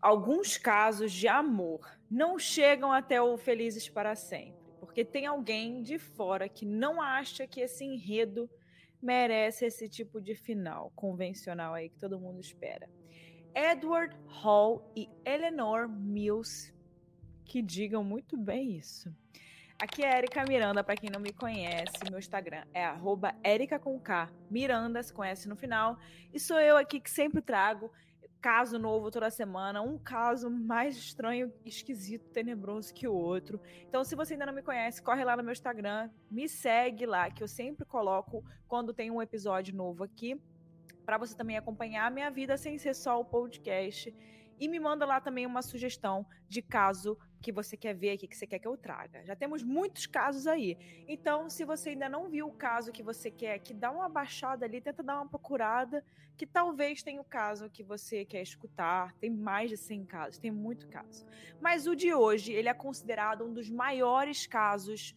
alguns casos de amor não chegam até o Felizes para Sempre, porque tem alguém de fora que não acha que esse enredo merece esse tipo de final convencional aí que todo mundo espera. Edward Hall e Eleanor Mills, que digam muito bem isso. Aqui é Erika Miranda, para quem não me conhece, meu Instagram é @erica com K, Miranda, se conhece no final, e sou eu aqui que sempre trago caso novo toda semana, um caso mais estranho, esquisito, tenebroso que o outro. Então, se você ainda não me conhece, corre lá no meu Instagram, me segue lá, que eu sempre coloco quando tem um episódio novo aqui, para você também acompanhar a minha vida sem ser só o podcast e me manda lá também uma sugestão de caso que você quer ver aqui, que você quer que eu traga. Já temos muitos casos aí. Então, se você ainda não viu o caso que você quer, que dá uma baixada ali, tenta dar uma procurada, que talvez tenha o caso que você quer escutar. Tem mais de 100 casos, tem muito caso. Mas o de hoje, ele é considerado um dos maiores casos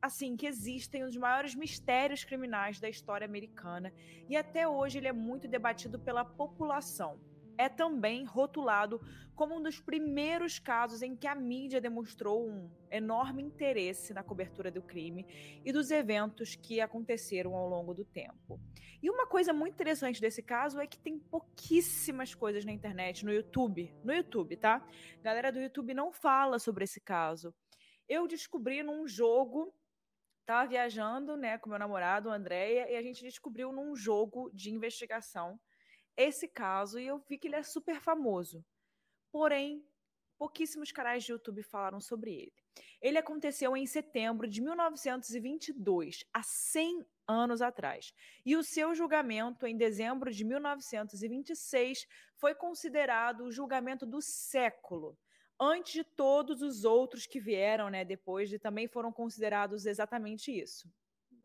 assim, que existem os maiores mistérios criminais da história americana e até hoje ele é muito debatido pela população é também rotulado como um dos primeiros casos em que a mídia demonstrou um enorme interesse na cobertura do crime e dos eventos que aconteceram ao longo do tempo. E uma coisa muito interessante desse caso é que tem pouquíssimas coisas na internet, no YouTube, no YouTube, tá? galera do YouTube não fala sobre esse caso. Eu descobri num jogo Tava viajando, né, com meu namorado, Andréia, e a gente descobriu num jogo de investigação esse caso e eu vi que ele é super famoso. Porém, pouquíssimos canais de YouTube falaram sobre ele. Ele aconteceu em setembro de 1922, há 100 anos atrás. E o seu julgamento em dezembro de 1926 foi considerado o julgamento do século. Antes de todos os outros que vieram, né, depois de também foram considerados exatamente isso.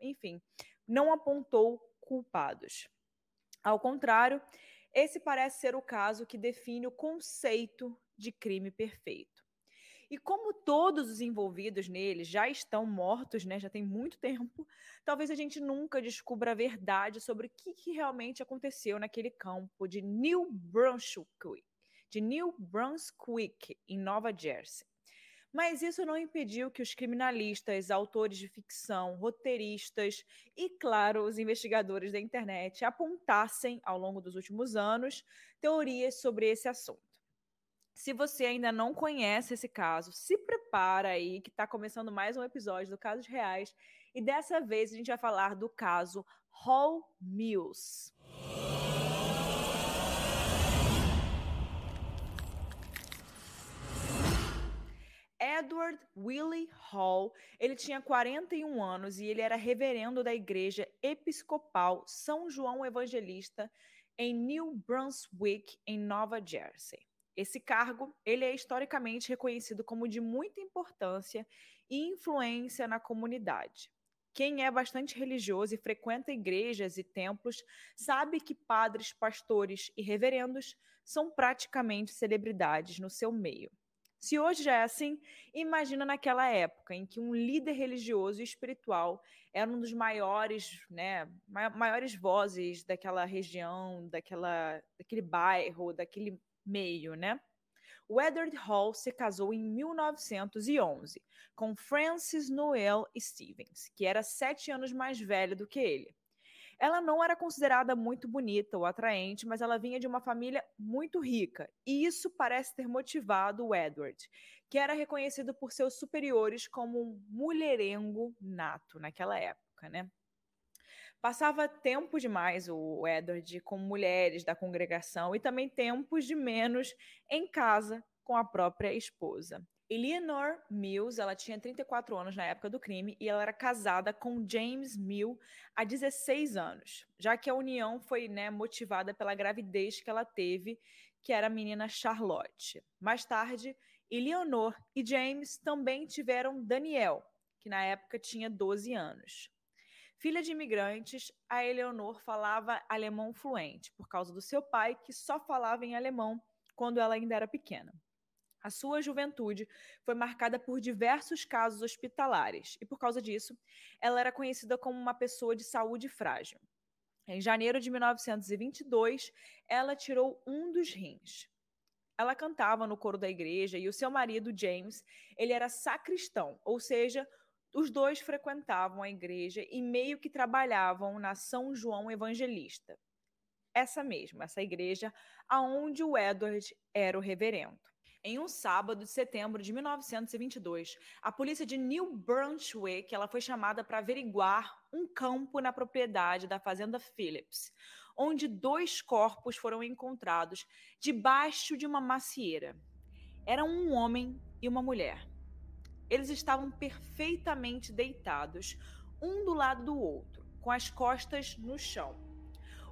Enfim, não apontou culpados. Ao contrário, esse parece ser o caso que define o conceito de crime perfeito. E como todos os envolvidos nele já estão mortos, né, já tem muito tempo, talvez a gente nunca descubra a verdade sobre o que, que realmente aconteceu naquele campo de New Brunswick, de New Brunswick, em Nova Jersey. Mas isso não impediu que os criminalistas, autores de ficção, roteiristas e, claro, os investigadores da internet apontassem, ao longo dos últimos anos, teorias sobre esse assunto. Se você ainda não conhece esse caso, se prepara aí que está começando mais um episódio do Casos Reais e dessa vez a gente vai falar do caso Hall Mills. Edward Willie Hall, ele tinha 41 anos e ele era reverendo da Igreja Episcopal São João Evangelista em New Brunswick, em Nova Jersey. Esse cargo, ele é historicamente reconhecido como de muita importância e influência na comunidade. Quem é bastante religioso e frequenta igrejas e templos sabe que padres, pastores e reverendos são praticamente celebridades no seu meio. Se hoje já é assim, imagina naquela época em que um líder religioso e espiritual era um dos maiores, né, maiores vozes daquela região, daquela, daquele bairro, daquele meio, né? O Edward Hall se casou em 1911 com Frances Noel Stevens, que era sete anos mais velha do que ele. Ela não era considerada muito bonita ou atraente, mas ela vinha de uma família muito rica, e isso parece ter motivado o Edward, que era reconhecido por seus superiores como um mulherengo nato naquela época, né? Passava tempo demais o Edward com mulheres da congregação e também tempos de menos em casa com a própria esposa. Eleanor Mills, ela tinha 34 anos na época do crime e ela era casada com James Mill há 16 anos, já que a união foi né, motivada pela gravidez que ela teve, que era a menina Charlotte. Mais tarde, Eleanor e James também tiveram Daniel, que na época tinha 12 anos. Filha de imigrantes, a Eleanor falava alemão fluente, por causa do seu pai, que só falava em alemão quando ela ainda era pequena. A sua juventude foi marcada por diversos casos hospitalares e, por causa disso, ela era conhecida como uma pessoa de saúde frágil. Em janeiro de 1922, ela tirou um dos rins. ela cantava no coro da igreja e o seu marido, James, ele era sacristão, ou seja, os dois frequentavam a igreja e meio que trabalhavam na São João Evangelista. Essa mesma, essa igreja aonde o Edward era o reverendo. Em um sábado de setembro de 1922, a polícia de New Brunswick ela foi chamada para averiguar um campo na propriedade da fazenda Phillips, onde dois corpos foram encontrados debaixo de uma macieira. Eram um homem e uma mulher. Eles estavam perfeitamente deitados, um do lado do outro, com as costas no chão.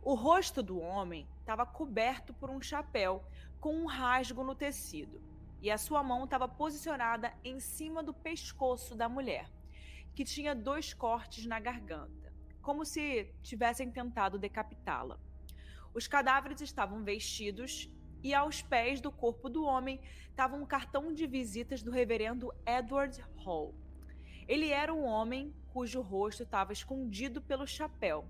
O rosto do homem estava coberto por um chapéu com um rasgo no tecido, e a sua mão estava posicionada em cima do pescoço da mulher, que tinha dois cortes na garganta, como se tivessem tentado decapitá-la. Os cadáveres estavam vestidos e aos pés do corpo do homem estava um cartão de visitas do reverendo Edward Hall. Ele era um homem cujo rosto estava escondido pelo chapéu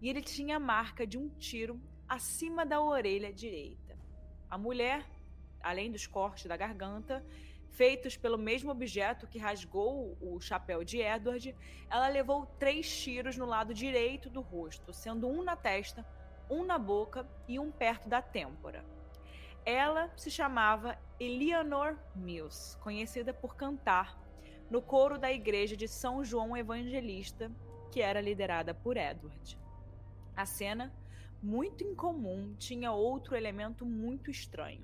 e ele tinha a marca de um tiro acima da orelha direita. A mulher, além dos cortes da garganta, feitos pelo mesmo objeto que rasgou o chapéu de Edward, ela levou três tiros no lado direito do rosto, sendo um na testa, um na boca e um perto da têmpora. Ela se chamava Eleanor Mills, conhecida por cantar no coro da igreja de São João Evangelista, que era liderada por Edward. A cena, muito incomum, tinha outro elemento muito estranho.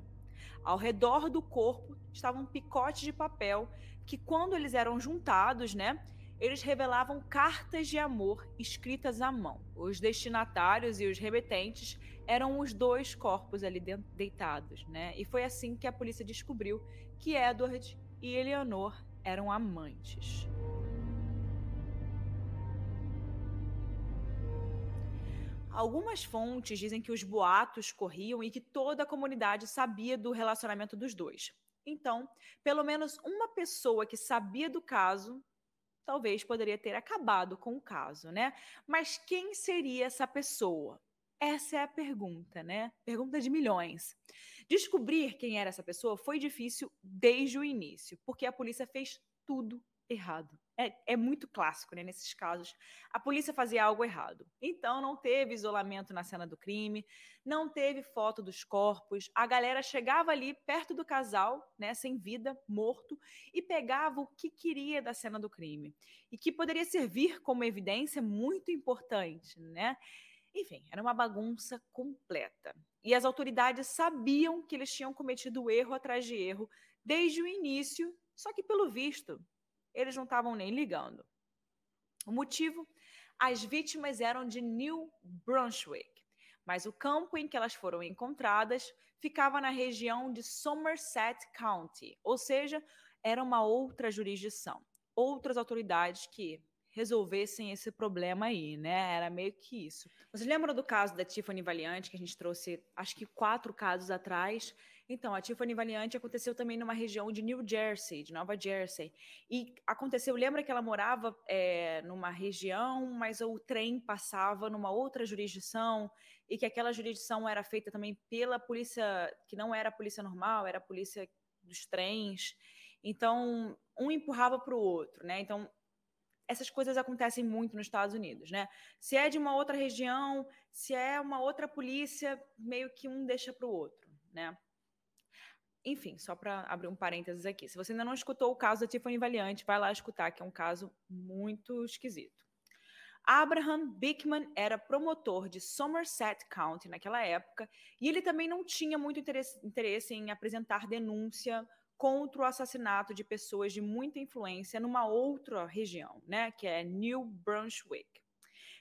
Ao redor do corpo estavam picotes de papel que, quando eles eram juntados, né, eles revelavam cartas de amor escritas à mão. Os destinatários e os remetentes eram os dois corpos ali deitados, né? E foi assim que a polícia descobriu que Edward e Eleanor eram amantes. Algumas fontes dizem que os boatos corriam e que toda a comunidade sabia do relacionamento dos dois. Então, pelo menos uma pessoa que sabia do caso talvez poderia ter acabado com o caso, né? Mas quem seria essa pessoa? Essa é a pergunta, né? Pergunta de milhões. Descobrir quem era essa pessoa foi difícil desde o início, porque a polícia fez tudo errado. É, é, muito clássico, né? Nesses casos, a polícia fazia algo errado. Então, não teve isolamento na cena do crime, não teve foto dos corpos. A galera chegava ali perto do casal, né, sem vida, morto, e pegava o que queria da cena do crime e que poderia servir como evidência muito importante, né? Enfim, era uma bagunça completa. E as autoridades sabiam que eles tinham cometido erro atrás de erro desde o início, só que pelo visto eles não estavam nem ligando. O motivo? As vítimas eram de New Brunswick, mas o campo em que elas foram encontradas ficava na região de Somerset County, ou seja, era uma outra jurisdição, outras autoridades que resolvessem esse problema aí, né? Era meio que isso. Vocês lembram do caso da Tiffany Valiante, que a gente trouxe, acho que quatro casos atrás? Então, a Tiffany Valiante aconteceu também numa região de New Jersey, de Nova Jersey. E aconteceu, lembra que ela morava é, numa região, mas o trem passava numa outra jurisdição, e que aquela jurisdição era feita também pela polícia, que não era a polícia normal, era a polícia dos trens. Então, um empurrava para o outro, né? Então, essas coisas acontecem muito nos Estados Unidos, né? Se é de uma outra região, se é uma outra polícia, meio que um deixa para o outro, né? Enfim, só para abrir um parênteses aqui. Se você ainda não escutou o caso da Tiffany Valiante, vai lá escutar, que é um caso muito esquisito. Abraham Bickman era promotor de Somerset County naquela época e ele também não tinha muito interesse, interesse em apresentar denúncia contra o assassinato de pessoas de muita influência numa outra região, né, que é New Brunswick.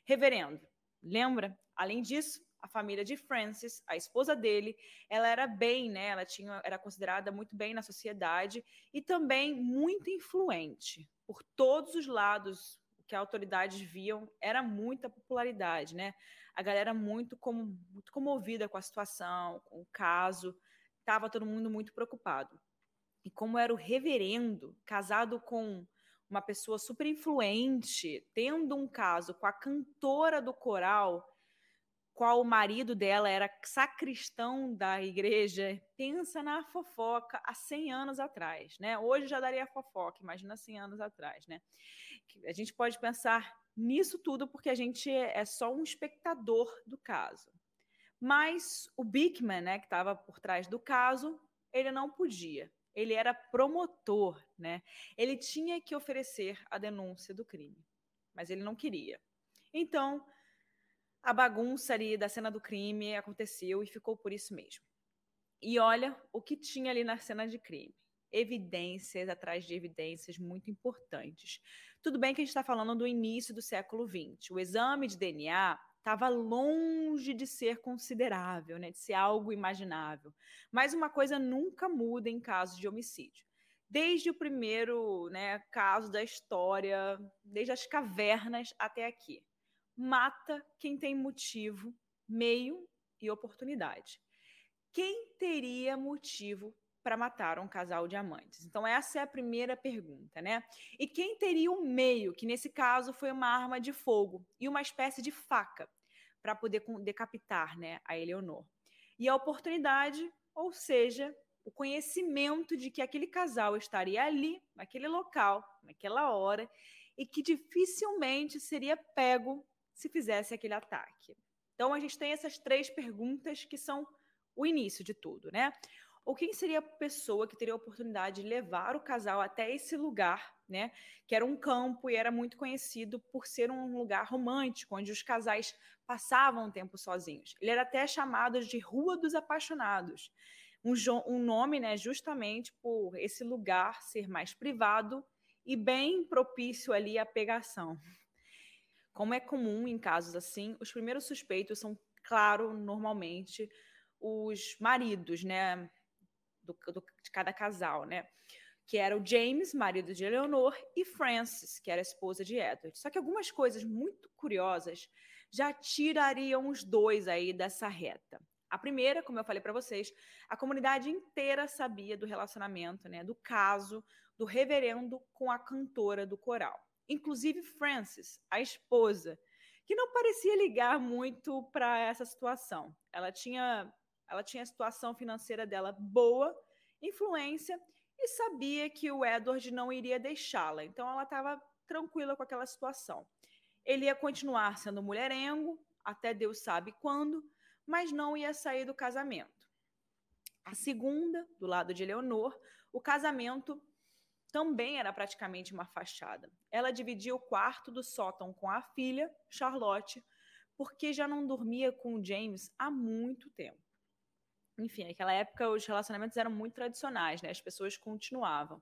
Reverendo, lembra? Além disso, a família de Francis, a esposa dele, ela era bem, né? Ela tinha, era considerada muito bem na sociedade e também muito influente por todos os lados que autoridades viam era muita popularidade, né? A galera muito, como, muito comovida com a situação, com o caso, estava todo mundo muito preocupado e como era o reverendo, casado com uma pessoa super influente, tendo um caso com a cantora do coral, qual o marido dela era sacristão da igreja. Pensa na fofoca há 100 anos atrás, né? Hoje já daria fofoca, imagina 100 anos atrás, né? A gente pode pensar nisso tudo porque a gente é só um espectador do caso. Mas o Bickman, né, que estava por trás do caso, ele não podia. Ele era promotor, né? Ele tinha que oferecer a denúncia do crime, mas ele não queria. Então, a bagunça ali da cena do crime aconteceu e ficou por isso mesmo. E olha o que tinha ali na cena de crime. Evidências atrás de evidências muito importantes. Tudo bem que a gente está falando do início do século XX. O exame de DNA estava longe de ser considerável, né, de ser algo imaginável. Mas uma coisa nunca muda em casos de homicídio. Desde o primeiro né, caso da história, desde as cavernas até aqui mata quem tem motivo, meio e oportunidade. Quem teria motivo para matar um casal de amantes? Então, essa é a primeira pergunta, né? E quem teria o meio, que nesse caso foi uma arma de fogo e uma espécie de faca para poder decapitar né, a Eleonor? E a oportunidade, ou seja, o conhecimento de que aquele casal estaria ali, naquele local, naquela hora, e que dificilmente seria pego se fizesse aquele ataque. Então a gente tem essas três perguntas que são o início de tudo, né? Ou quem seria a pessoa que teria a oportunidade de levar o casal até esse lugar, né? Que era um campo e era muito conhecido por ser um lugar romântico, onde os casais passavam um tempo sozinhos. Ele era até chamado de Rua dos Apaixonados. Um, um nome, né, justamente por esse lugar ser mais privado e bem propício ali à pegação. Como é comum em casos assim, os primeiros suspeitos são, claro, normalmente os maridos, né, do, do, de cada casal, né, que era o James, marido de Eleanor, e Frances, que era a esposa de Edward. Só que algumas coisas muito curiosas já tirariam os dois aí dessa reta. A primeira, como eu falei para vocês, a comunidade inteira sabia do relacionamento, né, do caso do reverendo com a cantora do coral inclusive Frances, a esposa, que não parecia ligar muito para essa situação. Ela tinha, ela tinha a situação financeira dela boa, influência e sabia que o Edward não iria deixá-la. Então ela estava tranquila com aquela situação. Ele ia continuar sendo mulherengo, até Deus sabe quando, mas não ia sair do casamento. A segunda, do lado de Leonor, o casamento também era praticamente uma fachada. Ela dividia o quarto do sótão com a filha, Charlotte, porque já não dormia com o James há muito tempo. Enfim, naquela época os relacionamentos eram muito tradicionais, né? As pessoas continuavam.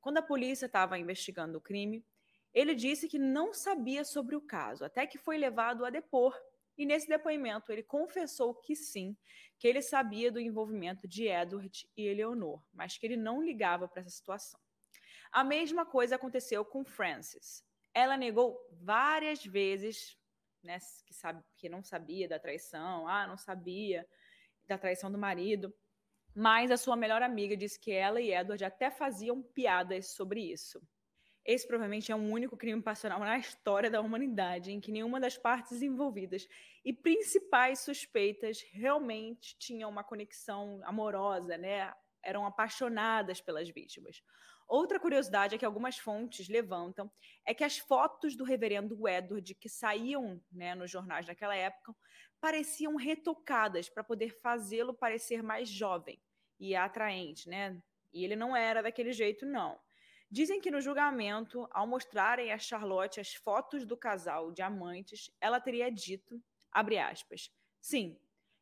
Quando a polícia estava investigando o crime, ele disse que não sabia sobre o caso, até que foi levado a depor. E nesse depoimento ele confessou que sim, que ele sabia do envolvimento de Edward e Eleonor, mas que ele não ligava para essa situação. A mesma coisa aconteceu com Frances. Ela negou várias vezes, né, que, sabe, que não sabia da traição, ah, não sabia da traição do marido, mas a sua melhor amiga disse que ela e Edward até faziam piadas sobre isso. Esse provavelmente é o um único crime passional na história da humanidade em que nenhuma das partes envolvidas e principais suspeitas realmente tinham uma conexão amorosa, né? Eram apaixonadas pelas vítimas. Outra curiosidade é que algumas fontes levantam é que as fotos do reverendo Edward que saíam né, nos jornais naquela época pareciam retocadas para poder fazê-lo parecer mais jovem e atraente, né? E ele não era daquele jeito, não. Dizem que no julgamento, ao mostrarem a Charlotte as fotos do casal de amantes, ela teria dito, abre aspas, sim,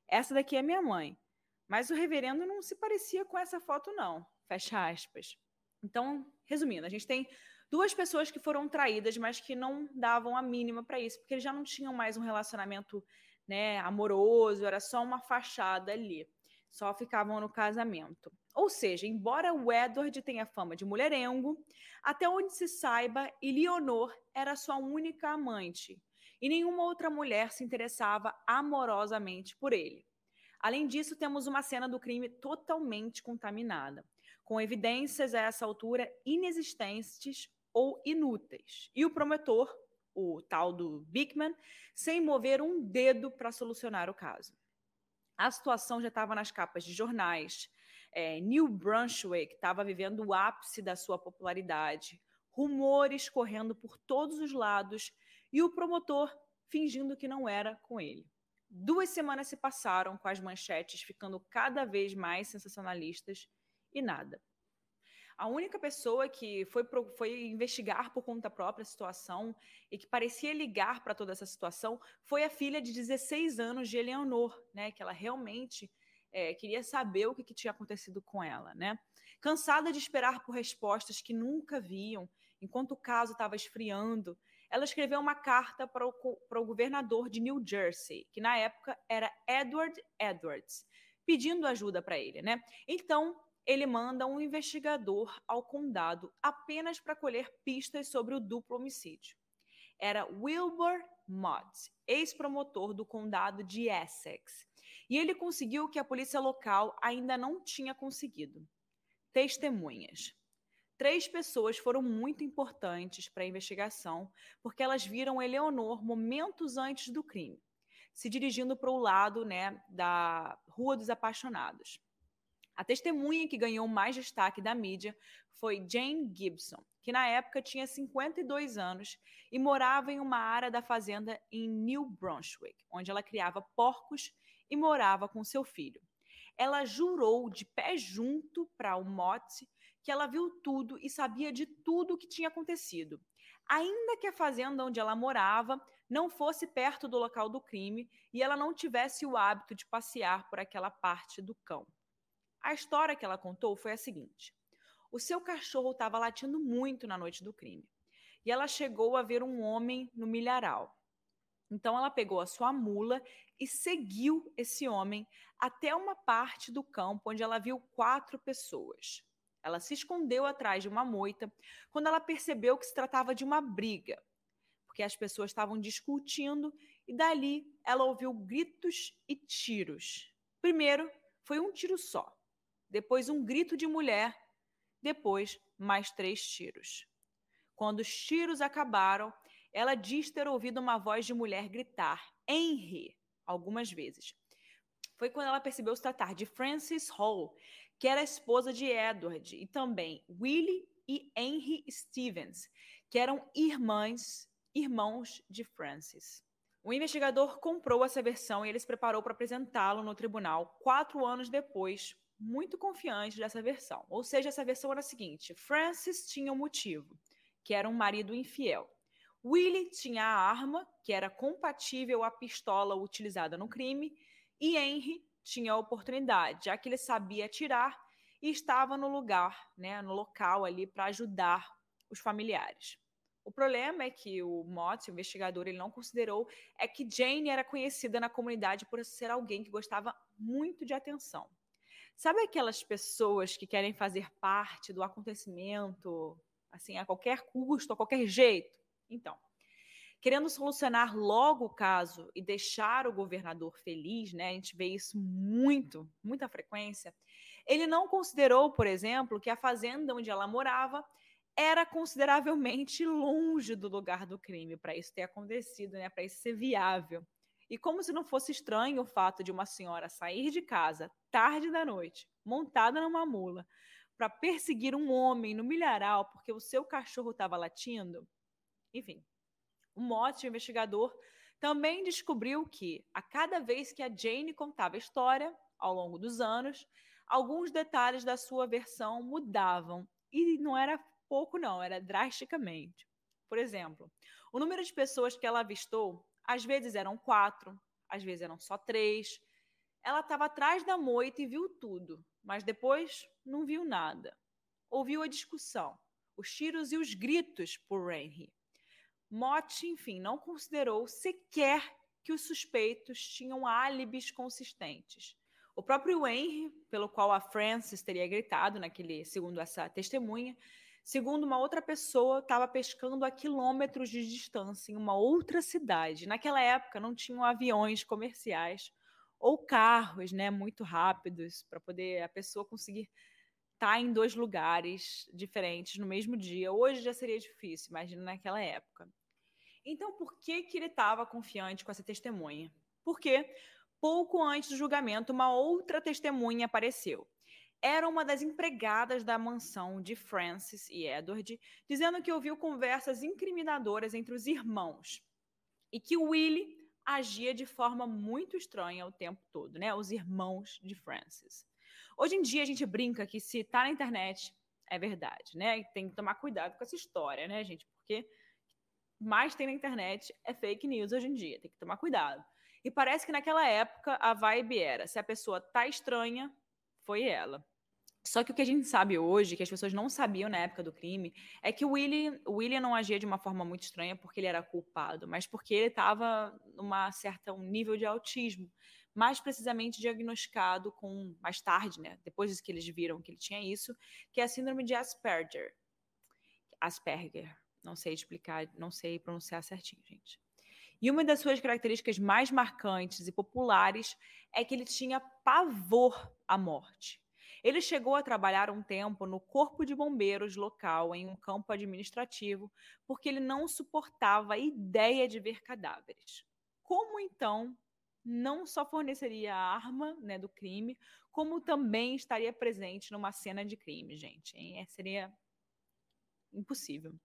essa daqui é minha mãe, mas o reverendo não se parecia com essa foto, não, fecha aspas. Então, resumindo, a gente tem duas pessoas que foram traídas, mas que não davam a mínima para isso, porque eles já não tinham mais um relacionamento né, amoroso, era só uma fachada ali. Só ficavam no casamento. Ou seja, embora o Edward tenha fama de mulherengo, até onde se saiba, Eleonor era sua única amante e nenhuma outra mulher se interessava amorosamente por ele. Além disso, temos uma cena do crime totalmente contaminada com evidências a essa altura inexistentes ou inúteis. E o promotor, o tal do Bigman, sem mover um dedo para solucionar o caso. A situação já estava nas capas de jornais. É, New Brunswick estava vivendo o ápice da sua popularidade, rumores correndo por todos os lados e o promotor fingindo que não era com ele. Duas semanas se passaram com as manchetes ficando cada vez mais sensacionalistas e nada. A única pessoa que foi, foi investigar por conta própria a situação e que parecia ligar para toda essa situação foi a filha de 16 anos de Eleanor, né? Que ela realmente é, queria saber o que, que, tinha acontecido com ela, né? Cansada de esperar por respostas que nunca viam, enquanto o caso estava esfriando, ela escreveu uma carta para o, para o governador de New Jersey, que na época era Edward Edwards, pedindo ajuda para ele, né? Então, ele manda um investigador ao condado apenas para colher pistas sobre o duplo homicídio. Era Wilbur Mott, ex-promotor do condado de Essex, e ele conseguiu o que a polícia local ainda não tinha conseguido: testemunhas. Três pessoas foram muito importantes para a investigação, porque elas viram Eleonor momentos antes do crime, se dirigindo para o lado né, da Rua dos Apaixonados. A testemunha que ganhou mais destaque da mídia foi Jane Gibson, que na época tinha 52 anos e morava em uma área da fazenda em New Brunswick, onde ela criava porcos e morava com seu filho. Ela jurou de pé junto para o Mott que ela viu tudo e sabia de tudo o que tinha acontecido. Ainda que a fazenda onde ela morava não fosse perto do local do crime e ela não tivesse o hábito de passear por aquela parte do cão. A história que ela contou foi a seguinte: o seu cachorro estava latindo muito na noite do crime e ela chegou a ver um homem no milharal. Então ela pegou a sua mula e seguiu esse homem até uma parte do campo onde ela viu quatro pessoas. Ela se escondeu atrás de uma moita quando ela percebeu que se tratava de uma briga, porque as pessoas estavam discutindo e dali ela ouviu gritos e tiros. Primeiro foi um tiro só, depois um grito de mulher, depois mais três tiros. Quando os tiros acabaram, ela diz ter ouvido uma voz de mulher gritar Henry algumas vezes. Foi quando ela percebeu se tratar de Frances Hall, que era esposa de Edward, e também Willie e Henry Stevens, que eram irmãs, irmãos de Frances. O investigador comprou essa versão e ele se preparou para apresentá-lo no tribunal quatro anos depois, muito confiante dessa versão. Ou seja, essa versão era a seguinte: Francis tinha um motivo, que era um marido infiel. Willie tinha a arma, que era compatível à pistola utilizada no crime, e Henry tinha a oportunidade, já que ele sabia atirar e estava no lugar, né, no local ali para ajudar os familiares. O problema é que o Mott, o investigador, ele não considerou é que Jane era conhecida na comunidade por ser alguém que gostava muito de atenção. Sabe aquelas pessoas que querem fazer parte do acontecimento, assim, a qualquer custo, a qualquer jeito? Então, querendo solucionar logo o caso e deixar o governador feliz, né? A gente vê isso muito, muita frequência. Ele não considerou, por exemplo, que a fazenda onde ela morava era consideravelmente longe do lugar do crime para isso ter acontecido, né? Para isso ser viável. E como se não fosse estranho o fato de uma senhora sair de casa tarde da noite, montada numa mula, para perseguir um homem no milharal porque o seu cachorro estava latindo. Enfim, o Motte, o investigador, também descobriu que, a cada vez que a Jane contava a história, ao longo dos anos, alguns detalhes da sua versão mudavam. E não era pouco, não, era drasticamente. Por exemplo, o número de pessoas que ela avistou às vezes eram quatro, às vezes eram só três. Ela estava atrás da moita e viu tudo, mas depois não viu nada. Ouviu a discussão, os tiros e os gritos por Henry. Mott, enfim, não considerou sequer que os suspeitos tinham álibis consistentes. O próprio Henry, pelo qual a Frances teria gritado naquele, segundo essa testemunha, Segundo uma outra pessoa, estava pescando a quilômetros de distância em uma outra cidade. Naquela época não tinham aviões comerciais ou carros, né, muito rápidos para poder a pessoa conseguir estar tá em dois lugares diferentes no mesmo dia. Hoje já seria difícil, imagina naquela época. Então, por que, que ele estava confiante com essa testemunha? Porque pouco antes do julgamento, uma outra testemunha apareceu. Era uma das empregadas da mansão de Francis e Edward, dizendo que ouviu conversas incriminadoras entre os irmãos e que Willie agia de forma muito estranha o tempo todo, né? Os irmãos de Francis. Hoje em dia a gente brinca que se tá na internet é verdade, né? E tem que tomar cuidado com essa história, né, gente? Porque mais tem na internet é fake news hoje em dia, tem que tomar cuidado. E parece que naquela época a vibe era: se a pessoa tá estranha, foi ela. Só que o que a gente sabe hoje, que as pessoas não sabiam na época do crime, é que o William, o William não agia de uma forma muito estranha porque ele era culpado, mas porque ele estava numa certa um nível de autismo, mais precisamente diagnosticado com mais tarde, né? Depois que eles viram que ele tinha isso, que é a síndrome de Asperger. Asperger, não sei explicar, não sei pronunciar certinho, gente. E uma das suas características mais marcantes e populares é que ele tinha pavor à morte. Ele chegou a trabalhar um tempo no Corpo de Bombeiros local, em um campo administrativo, porque ele não suportava a ideia de ver cadáveres. Como então não só forneceria a arma né, do crime, como também estaria presente numa cena de crime, gente? É, seria impossível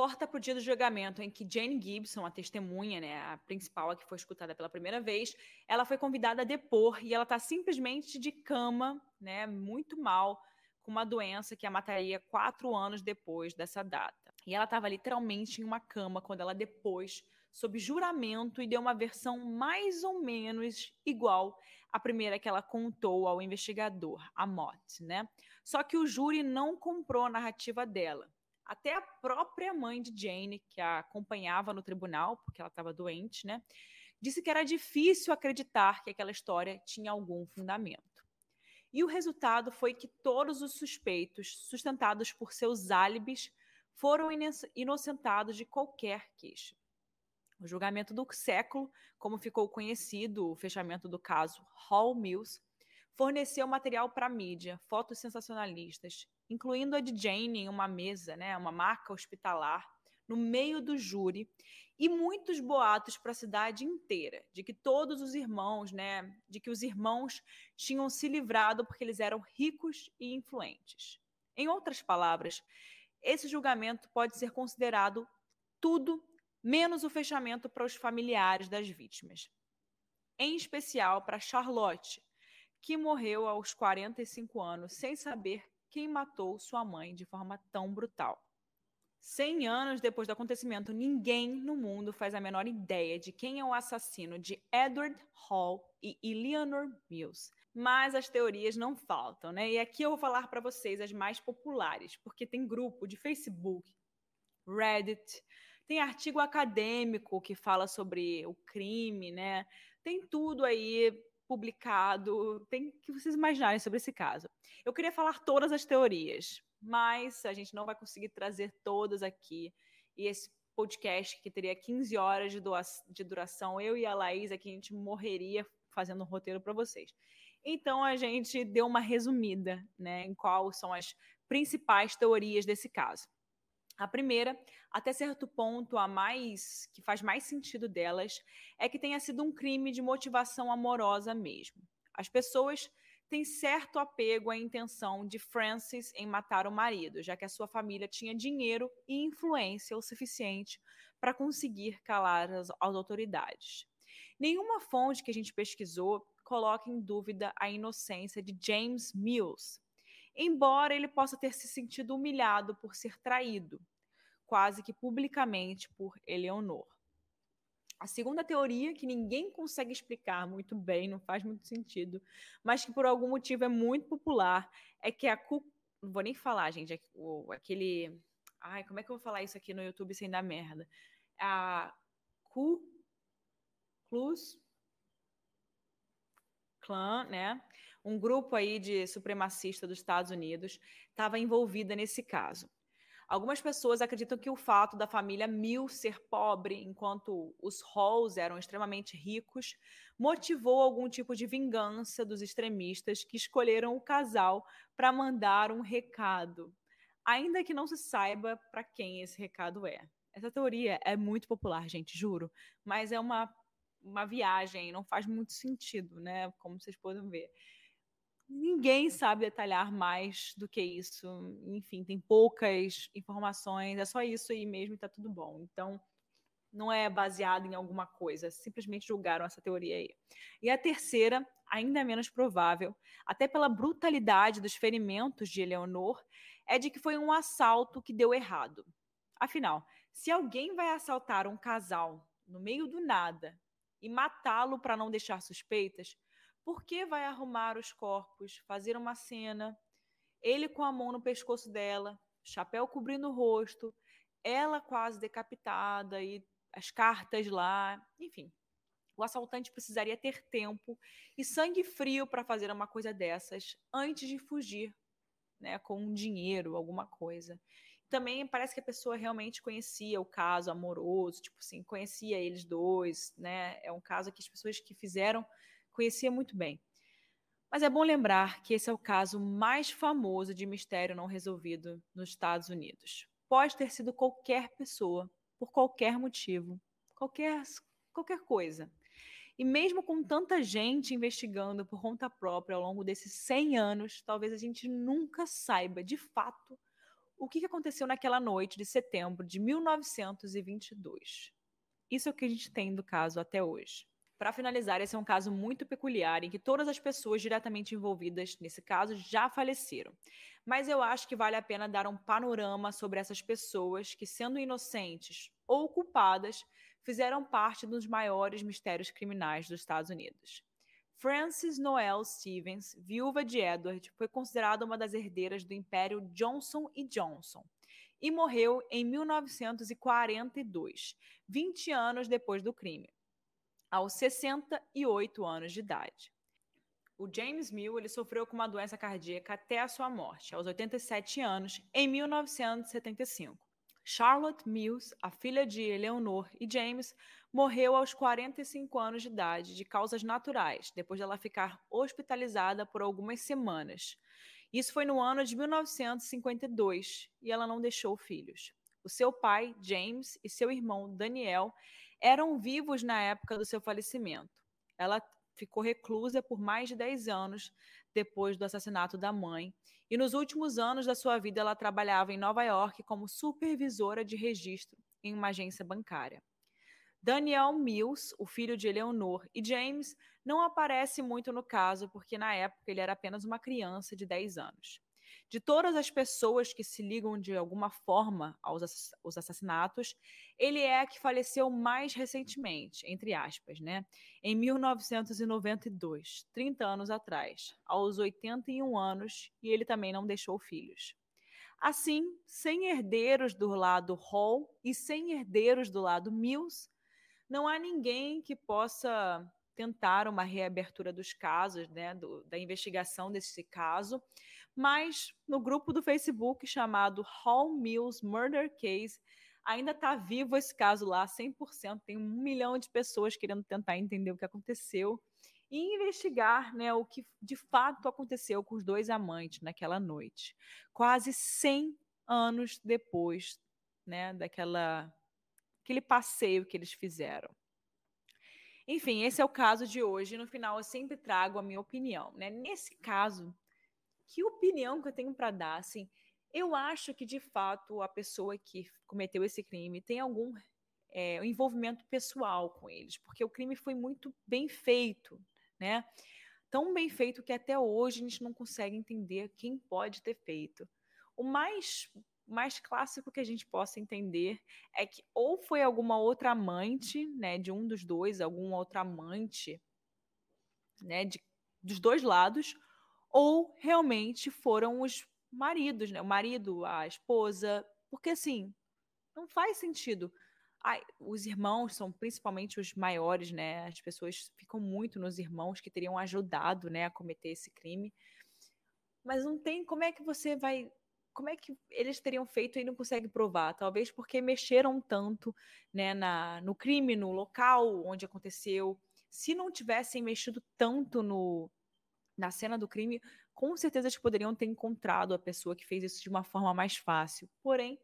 corta para o dia do julgamento, em que Jane Gibson, a testemunha, né, a principal, a que foi escutada pela primeira vez, ela foi convidada a depor e ela está simplesmente de cama, né, muito mal, com uma doença que a mataria quatro anos depois dessa data. E ela estava literalmente em uma cama quando ela depois, sob juramento, e deu uma versão mais ou menos igual à primeira que ela contou ao investigador, a Mott, né? Só que o júri não comprou a narrativa dela. Até a própria mãe de Jane, que a acompanhava no tribunal, porque ela estava doente, né, disse que era difícil acreditar que aquela história tinha algum fundamento. E o resultado foi que todos os suspeitos, sustentados por seus álibis, foram inocentados de qualquer queixa. O julgamento do século, como ficou conhecido o fechamento do caso Hall Mills, forneceu material para a mídia, fotos sensacionalistas, incluindo a de Jane em uma mesa, né, uma maca hospitalar, no meio do júri, e muitos boatos para a cidade inteira de que todos os irmãos, né, de que os irmãos tinham se livrado porque eles eram ricos e influentes. Em outras palavras, esse julgamento pode ser considerado tudo menos o fechamento para os familiares das vítimas. Em especial para Charlotte, que morreu aos 45 anos sem saber quem matou sua mãe de forma tão brutal. Cem anos depois do acontecimento, ninguém no mundo faz a menor ideia de quem é o assassino de Edward Hall e Eleanor Mills. Mas as teorias não faltam, né? E aqui eu vou falar para vocês as mais populares, porque tem grupo de Facebook, Reddit, tem artigo acadêmico que fala sobre o crime, né? Tem tudo aí publicado, tem que vocês imaginarem sobre esse caso. Eu queria falar todas as teorias, mas a gente não vai conseguir trazer todas aqui. E esse podcast, que teria 15 horas de, de duração, eu e a Laís aqui, a gente morreria fazendo um roteiro para vocês. Então a gente deu uma resumida né, em quais são as principais teorias desse caso. A primeira, até certo ponto, a mais que faz mais sentido delas, é que tenha sido um crime de motivação amorosa mesmo. As pessoas têm certo apego à intenção de Francis em matar o marido, já que a sua família tinha dinheiro e influência o suficiente para conseguir calar as, as autoridades. Nenhuma fonte que a gente pesquisou coloca em dúvida a inocência de James Mills, embora ele possa ter se sentido humilhado por ser traído, quase que publicamente por Eleonor. A segunda teoria, que ninguém consegue explicar muito bem, não faz muito sentido, mas que por algum motivo é muito popular, é que a Ku. Não vou nem falar, gente, aquele. Ai, como é que eu vou falar isso aqui no YouTube sem dar merda? A Ku Klan, né? Um grupo aí de supremacista dos Estados Unidos estava envolvida nesse caso. Algumas pessoas acreditam que o fato da família Mill ser pobre, enquanto os Halls eram extremamente ricos, motivou algum tipo de vingança dos extremistas que escolheram o casal para mandar um recado, ainda que não se saiba para quem esse recado é. Essa teoria é muito popular, gente, juro. Mas é uma, uma viagem, não faz muito sentido, né? Como vocês podem ver. Ninguém sabe detalhar mais do que isso. Enfim, tem poucas informações, é só isso aí mesmo e tá tudo bom. Então, não é baseado em alguma coisa, simplesmente julgaram essa teoria aí. E a terceira, ainda menos provável, até pela brutalidade dos ferimentos de Eleonor, é de que foi um assalto que deu errado. Afinal, se alguém vai assaltar um casal no meio do nada e matá-lo para não deixar suspeitas, por que vai arrumar os corpos, fazer uma cena, ele com a mão no pescoço dela, chapéu cobrindo o rosto, ela quase decapitada e as cartas lá, enfim. O assaltante precisaria ter tempo e sangue frio para fazer uma coisa dessas antes de fugir, né, com dinheiro, alguma coisa também parece que a pessoa realmente conhecia o caso amoroso, tipo assim, conhecia eles dois, né? É um caso que as pessoas que fizeram conheciam muito bem. Mas é bom lembrar que esse é o caso mais famoso de mistério não resolvido nos Estados Unidos. Pode ter sido qualquer pessoa, por qualquer motivo, qualquer, qualquer coisa. E mesmo com tanta gente investigando por conta própria ao longo desses 100 anos, talvez a gente nunca saiba de fato o que aconteceu naquela noite de setembro de 1922. Isso é o que a gente tem do caso até hoje. Para finalizar, esse é um caso muito peculiar em que todas as pessoas diretamente envolvidas nesse caso já faleceram. Mas eu acho que vale a pena dar um panorama sobre essas pessoas que, sendo inocentes ou culpadas, fizeram parte dos maiores mistérios criminais dos Estados Unidos. Frances Noel Stevens, viúva de Edward, foi considerada uma das herdeiras do Império Johnson Johnson e morreu em 1942, 20 anos depois do crime, aos 68 anos de idade. O James Mill ele sofreu com uma doença cardíaca até a sua morte, aos 87 anos, em 1975. Charlotte Mills, a filha de Eleanor e James, morreu aos 45 anos de idade de causas naturais, depois de ela ficar hospitalizada por algumas semanas. Isso foi no ano de 1952 e ela não deixou filhos. O seu pai, James, e seu irmão, Daniel, eram vivos na época do seu falecimento. Ela ficou reclusa por mais de 10 anos depois do assassinato da mãe, e nos últimos anos da sua vida ela trabalhava em Nova York como supervisora de registro em uma agência bancária. Daniel Mills, o filho de Eleanor e James, não aparece muito no caso porque na época ele era apenas uma criança de 10 anos. De todas as pessoas que se ligam de alguma forma aos assassinatos, ele é a que faleceu mais recentemente, entre aspas, né? Em 1992, 30 anos atrás, aos 81 anos, e ele também não deixou filhos. Assim, sem herdeiros do lado Hall e sem herdeiros do lado Mills, não há ninguém que possa tentar uma reabertura dos casos, né, do, da investigação desse caso, mas no grupo do Facebook chamado Hall Mills Murder Case, ainda está vivo esse caso lá, 100%, tem um milhão de pessoas querendo tentar entender o que aconteceu e investigar né, o que de fato aconteceu com os dois amantes naquela noite, quase 100 anos depois né, daquela aquele passeio que eles fizeram. Enfim, esse é o caso de hoje. No final, eu sempre trago a minha opinião. Né? Nesse caso, que opinião que eu tenho para dar? Assim, eu acho que, de fato, a pessoa que cometeu esse crime tem algum é, envolvimento pessoal com eles, porque o crime foi muito bem feito, né? Tão bem feito que até hoje a gente não consegue entender quem pode ter feito. O mais mais clássico que a gente possa entender é que ou foi alguma outra amante, né, de um dos dois, algum outro amante, né, de, dos dois lados, ou realmente foram os maridos, né, o marido, a esposa, porque assim, não faz sentido. Ai, os irmãos são principalmente os maiores, né? As pessoas ficam muito nos irmãos que teriam ajudado, né, a cometer esse crime. Mas não tem como é que você vai como é que eles teriam feito e não consegue provar? Talvez porque mexeram tanto né, na, no crime, no local onde aconteceu. Se não tivessem mexido tanto no, na cena do crime, com certeza eles poderiam ter encontrado a pessoa que fez isso de uma forma mais fácil. Porém,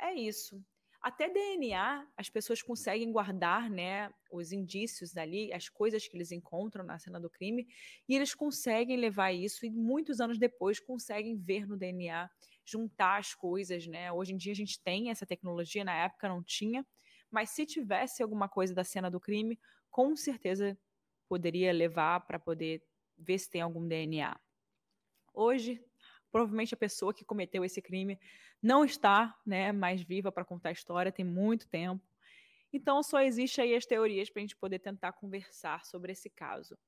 é isso. Até DNA, as pessoas conseguem guardar né, os indícios dali, as coisas que eles encontram na cena do crime, e eles conseguem levar isso, e muitos anos depois conseguem ver no DNA, juntar as coisas. Né? Hoje em dia a gente tem essa tecnologia, na época não tinha, mas se tivesse alguma coisa da cena do crime, com certeza poderia levar para poder ver se tem algum DNA. Hoje, provavelmente a pessoa que cometeu esse crime não está né, mais viva para contar a história, tem muito tempo. Então só existe aí as teorias para a gente poder tentar conversar sobre esse caso.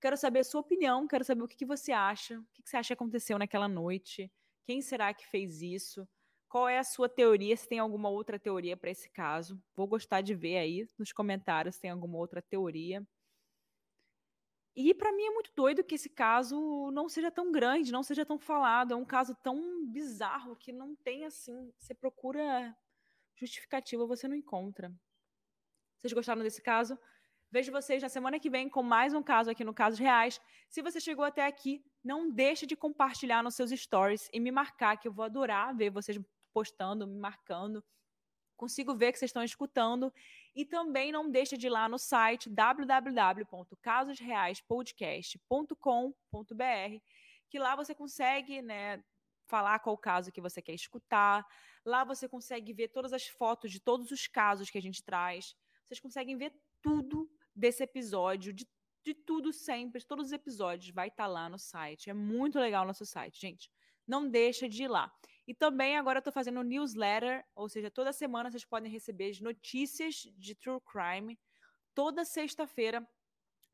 Quero saber a sua opinião, quero saber o que, que você acha, o que, que você acha que aconteceu naquela noite, quem será que fez isso, qual é a sua teoria, se tem alguma outra teoria para esse caso. Vou gostar de ver aí nos comentários se tem alguma outra teoria. E para mim é muito doido que esse caso não seja tão grande, não seja tão falado. É um caso tão bizarro que não tem assim. Você procura justificativa, você não encontra. Vocês gostaram desse caso? Vejo vocês na semana que vem com mais um caso aqui no Casos Reais. Se você chegou até aqui, não deixe de compartilhar nos seus stories e me marcar, que eu vou adorar ver vocês postando, me marcando consigo ver que vocês estão escutando. E também não deixe de ir lá no site www.casosreaispodcast.com.br, que lá você consegue, né, falar qual caso que você quer escutar. Lá você consegue ver todas as fotos de todos os casos que a gente traz. Vocês conseguem ver tudo desse episódio, de, de tudo sempre, todos os episódios vai estar tá lá no site. É muito legal o nosso site, gente não deixa de ir lá. E também agora estou fazendo newsletter, ou seja, toda semana vocês podem receber as notícias de True Crime, toda sexta-feira,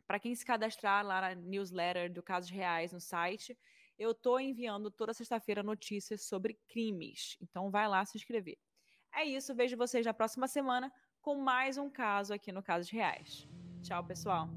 para quem se cadastrar lá na newsletter do Casos Reais no site, eu estou enviando toda sexta-feira notícias sobre crimes. Então vai lá se inscrever. É isso, vejo vocês na próxima semana com mais um caso aqui no Casos Reais. Tchau, pessoal.